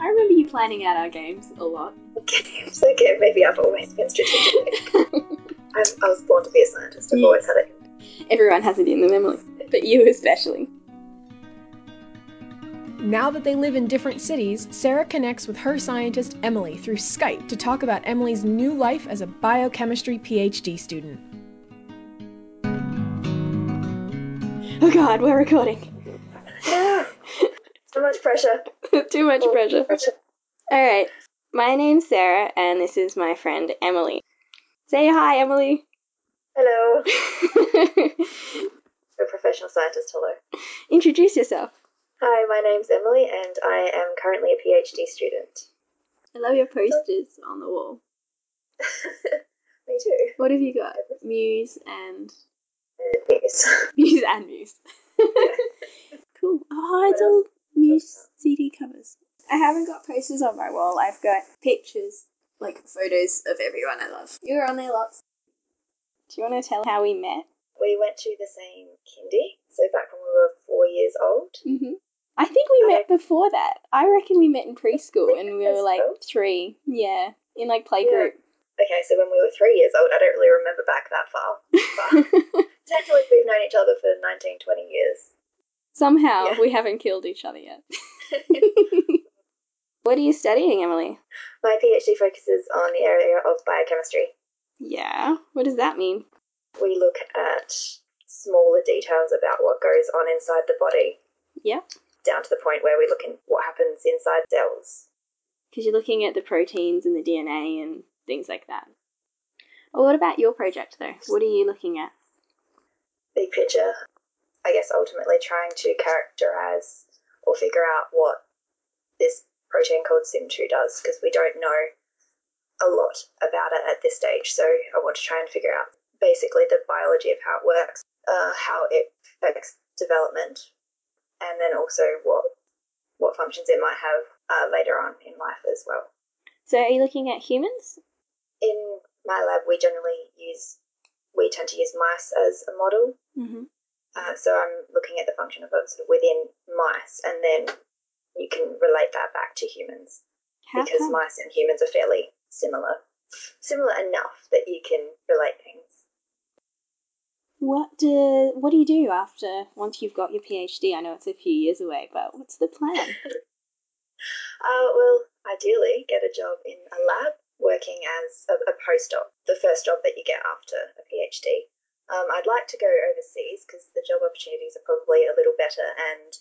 I remember you planning out our games a lot. Games, okay, maybe I've always been strategic. I'm, I was born to be a scientist. I've Yeah. always had it. Everyone has it in them, Emily, but you especially. Now that they live in different cities, Sarah connects with her scientist Emily through Skype to talk about Emily's new life as a biochemistry PhD student. Oh god, we're recording. No, so much pressure. Too much pressure. Pressure. Alright, my name's Sarah, and this is my friend Emily. Say hi, Emily. Hello. A professional scientist. Hello. Introduce yourself. Hi, my name's Emily, and I am currently a PhD student. I love your posters on the wall. Me too. What have you got? Muse and uh, Yes. Muse and Muse. cool. Oh, it's all Muse CD covers. I haven't got posters on my wall. I've got pictures, like photos of everyone I love. You're on there lots. Do you want to tell how we met? We went to the same kindy, so back when we were four years old. Mm-hmm. I think we met before that. I reckon we met in preschool and we were like three. Yeah, in like playgroup. Okay, so when we were three years old, I don't really remember back that far. But essentially, we've known each other for 19, 20 years. Somehow Yeah. we haven't killed each other yet. what are you studying, Emily? My PhD focuses on the area of biochemistry. Yeah. What does that mean? We look at smaller details about what goes on inside the body, Yeah. down to the point where we look at what happens inside cells. Because you're looking at the proteins and the DNA and things like that. Well, what about your project though? What are you looking at? Big picture, I guess ultimately trying to characterize or figure out what this protein called SIM2 does, because we don't know a lot about it at this stage. So I want to try and figure out basically the biology of how it works, uh, how it affects development, and then also what what functions it might have uh, later on in life as well. So, are you looking at humans? In my lab, we generally use we tend to use mice as a model. Mm-hmm. So I'm looking at the function of it sort of within mice, and then you can relate that back to humans How because come? mice and humans are fairly similar, similar enough that you can relate things. What do What do you do after once you've got your PhD? I know it's a few years away, but what's the plan? Uh, well, ideally, get a job in a lab working as a, a postdoc, the first job that you get after a PhD. Um, I'd like to go overseas because the job opportunities are probably a little better and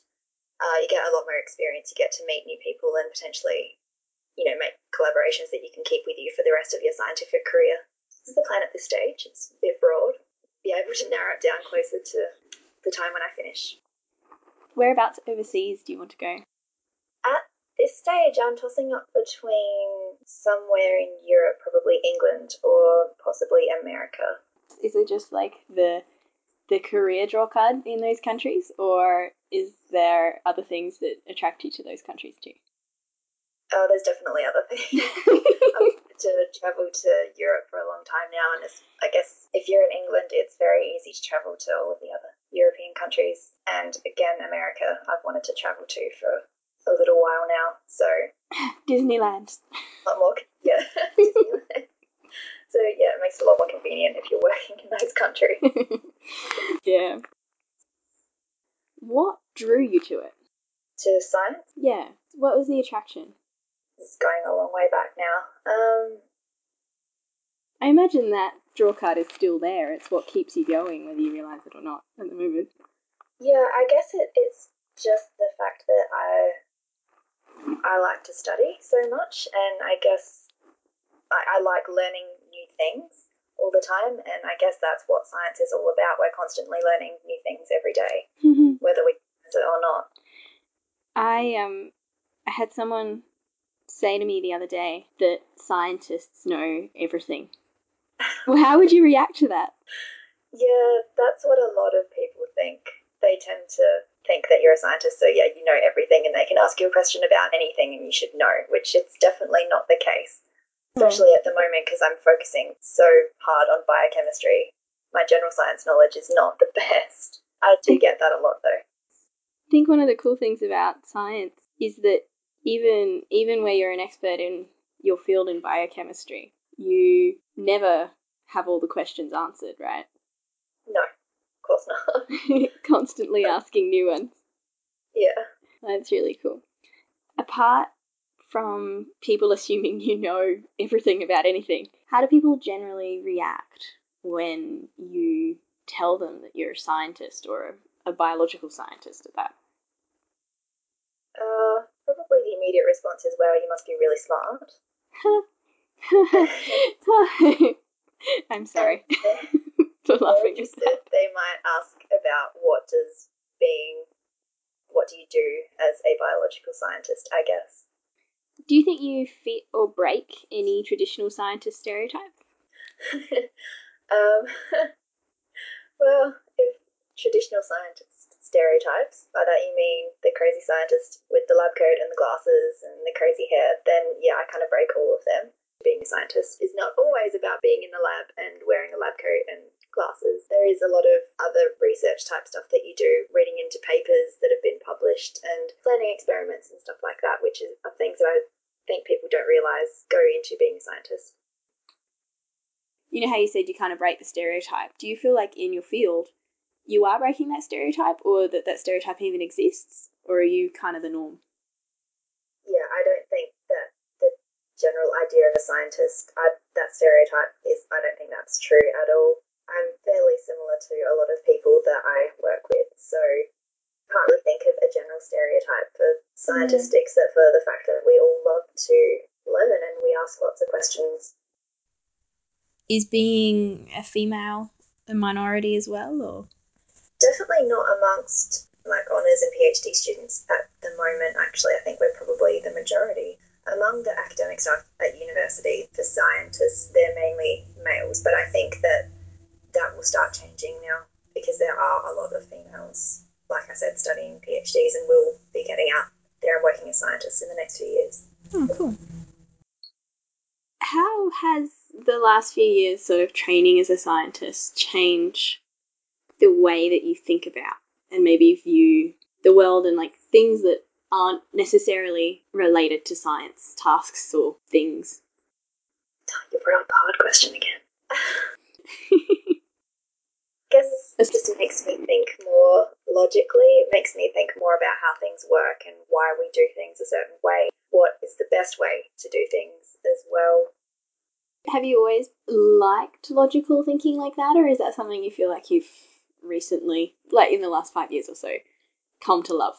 uh, you get a lot more experience. You get to meet new people and potentially, you know, make collaborations that you can keep with you for the rest of your scientific career. This is the plan at this stage. It's a bit broad. Be able to narrow it down closer to the time when I finish. Whereabouts overseas do you want to go? At this stage, I'm tossing up between somewhere in Europe, probably England, or possibly America. Is it just like the the career draw card in those countries, or is there other things that attract you to those countries too? Oh, there's definitely other things. I've wanted to travel to Europe for a long time now, and it's, I guess if you're in England, it's very easy to travel to all of the other European countries. And again, America, I've wanted to travel to for a little while now, so Disneyland. a lot more, yeah. Disneyland. So yeah, it makes it a lot more convenient if you're working in those countries. yeah. What drew you to it? to science, Yeah. What was the attraction? this is going a long way back now. Um, I imagine that draw card is still there. It's what keeps you going, whether you realise it or not at the moment. Yeah, I guess it, it's just the fact that I I like to study so much, and I guess I, I like learning things all the time, and I guess that's what science is all about. We're constantly learning new things every day, whether we use it or not. I um I had someone say to me the other day that scientists know everything. Well, how would you react to that? Yeah, that's what a lot of people think. They tend to think that you're a scientist, so yeah, you know everything, and they can ask you a question about anything, and you should know, which it's definitely not the case. Especially at the moment, because I'm focusing so hard on biochemistry. My general science knowledge is not the best. I do get that a lot, though. I think one of the cool things about science is that even even where you're an expert in your field in biochemistry, you never have all the questions answered, right? No, of course not. Constantly asking new ones. yeah. That's really cool. Apart from people assuming you know everything about anything, how do people generally react when you tell them that you're a scientist or a, a biological scientist at that? Uh, probably the immediate response is, "Wow, you must be really smart." I'm sorry for laughing that. they might ask about what does being, what do you do as a biological scientist? I guess. Do you think you fit or break any traditional scientist stereotype? um, well, if traditional scientist stereotypes, by that you mean the crazy scientist with the lab coat and the glasses and the crazy hair, then yeah, I kind of break all of them. Being a scientist is not always about being in the lab and wearing a lab coat and glasses. There is a lot of other research type stuff that you do, reading into papers that have been published and planning experiments and stuff like that, which is are things that I think people don't realize go into being a scientist. You know how you said you kind of break the stereotype. Do you feel like in your field you are breaking that stereotype or that that stereotype even exists? Or are you kind of the norm? Yeah, I don't think that the general idea of a scientist, I, that stereotype is, I don't think that's true at all. I'm fairly similar to a lot of people that I work with, so can't really think of a general stereotype for scientists except for the fact that we all love to learn and we ask lots of questions. Is being a female a minority as well or Definitely not amongst like honours and PhD students at the moment. Actually, I think we're probably the majority. Among the academic staff at university, the scientists, they're mainly males, but I think that that will start changing now because there are a lot of females, like I said, studying PhDs and will be getting out there and working as scientists in the next few years. Oh cool. How has the last few years sort of training as a scientist change the way that you think about and maybe view the world and like things that aren't necessarily related to science, tasks or things? You brought up the hard question again. guess it just makes me think more logically. It makes me think more about how things work and why we do things a certain way. What is the best way to do things as well? Have you always liked logical thinking like that, or is that something you feel like you've recently, like in the last five years or so, come to love?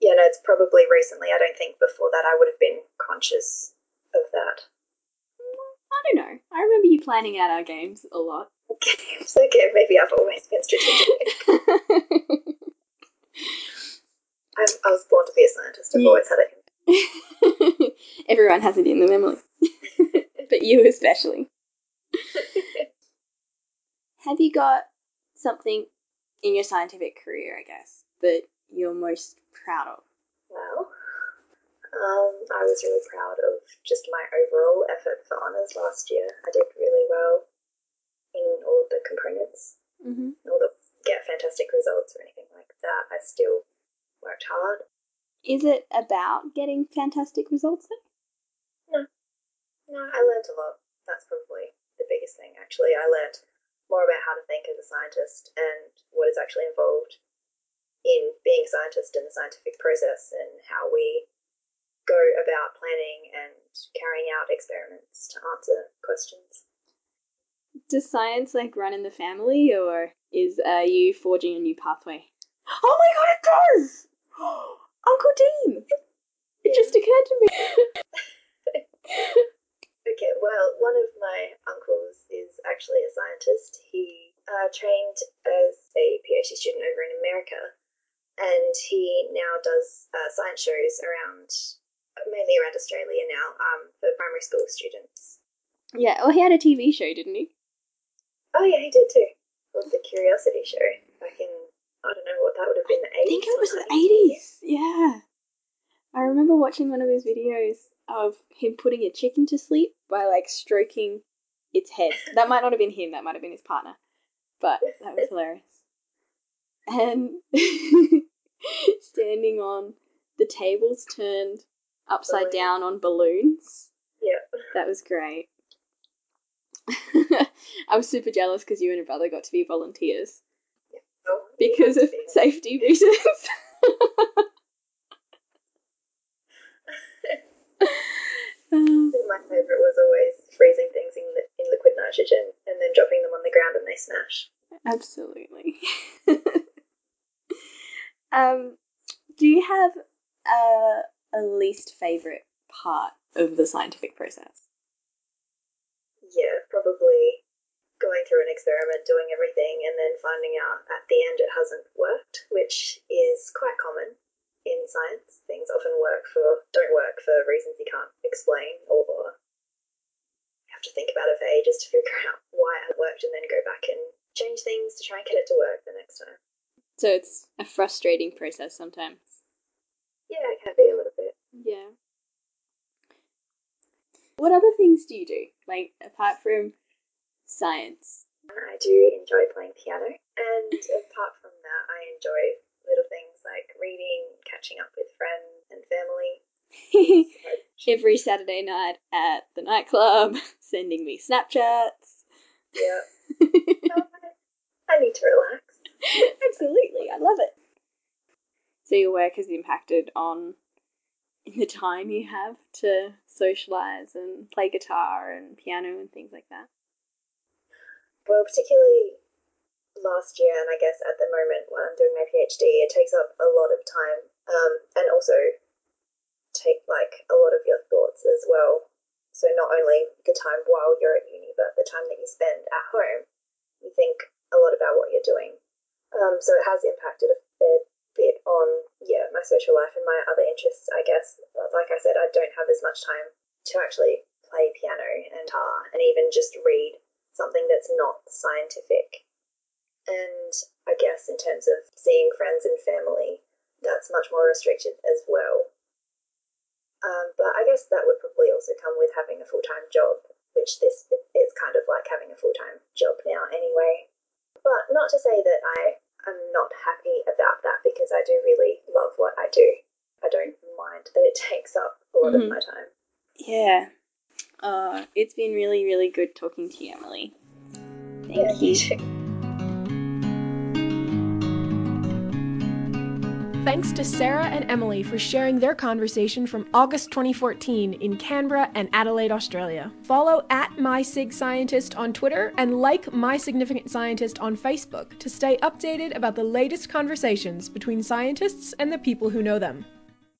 Yeah, no, it's probably recently. I don't think before that I would have been conscious of that. I don't know. I remember you planning out our games a lot. It's okay, maybe I've always been strategic. I was born to be a scientist. I've Yeah. always had it. Everyone has it in them, Emily. but you especially. Have you got something in your scientific career, I guess, that you're most proud of? Well, um, I was really proud of just my overall effort for honours last year. I did really well in all of the components, Mm-hmm. all the get fantastic results or anything like that. I still worked hard. Is it about getting fantastic results then? No, I learned a lot. That's probably the biggest thing, actually. I learned more about how to think as a scientist and what is actually involved in being a scientist in the scientific process and how we go about planning and carrying out experiments to answer questions. Does science like run in the family, or is uh, you forging a new pathway? Oh my god, it does! Uncle Deane! It just occurred to me. Okay, well, one of my uncles is actually a scientist. He uh, trained as a PhD student over in America, and he now does uh, science shows around, mainly around Australia now, um, for primary school students. yeah, well, he had a TV show, didn't he? Oh yeah, he did too. It was the Curiosity Show back in I don't know what that would have been the I think it was the 80s. Yeah. I remember watching one of his videos of him putting a chicken to sleep by like stroking its head. That might not have been him, that might have been his partner. But that was hilarious. And standing on the tables turned upside oh, Balloons. down on balloons. Yeah. That was great. I was super jealous because you and your brother got to be volunteers because of be. safety reasons. My favourite was always freezing things in, li- in liquid nitrogen and then dropping them on the ground and they smash. Absolutely. um, do you have a, a least favorite part of the scientific process? Yeah, probably going through an experiment, doing everything, and then finding out at the end it hasn't worked, which is quite common in science. Things often work for don't work for reasons you can't explain, or you have to think about it for ages to figure out why it worked, and then go back and change things to try and get it to work the next time. So it's a frustrating process sometimes. Yeah, it can be a little bit. Yeah. What other things do you do? Like, apart from science? I do enjoy playing piano, and apart from that, I enjoy little things like reading, catching up with friends and family. Every Saturday night at the nightclub, sending me Snapchats. Yeah, I need to relax. Absolutely, I love it. So your work has impacted on the time you have to socialize and play guitar and piano and things like that. Well, particularly last year, and I guess at the moment when I'm doing my PhD, it takes up a lot of time, um, and also take like a lot of your thoughts as well. So not only the time while you're at uni, but the time that you spend at home, you think a lot about what you're doing. Um, so it has impacted a fair bit on yeah my social life and my other interests. I guess, like I said, I don't have as much time to actually play piano and guitar, and even just read something that's not scientific. And I guess in terms of seeing friends and family, that's much more restricted as well. Um, but I guess that would probably also come with having a full time job, which this is kind of like having a full time job now anyway. But not to say that I am not happy about that because I do really love what I do. I don't mind that it takes up a lot Mhm. of my time. Yeah. Uh, it's been really, really good talking to you, Emily. Thank you. too. Thanks to Sarah and Emily for sharing their conversation from August 2014 in Canberra and Adelaide, Australia. Follow at MySigScientist on Twitter and like My Significant Scientist on Facebook to stay updated about the latest conversations between scientists and the people who know them.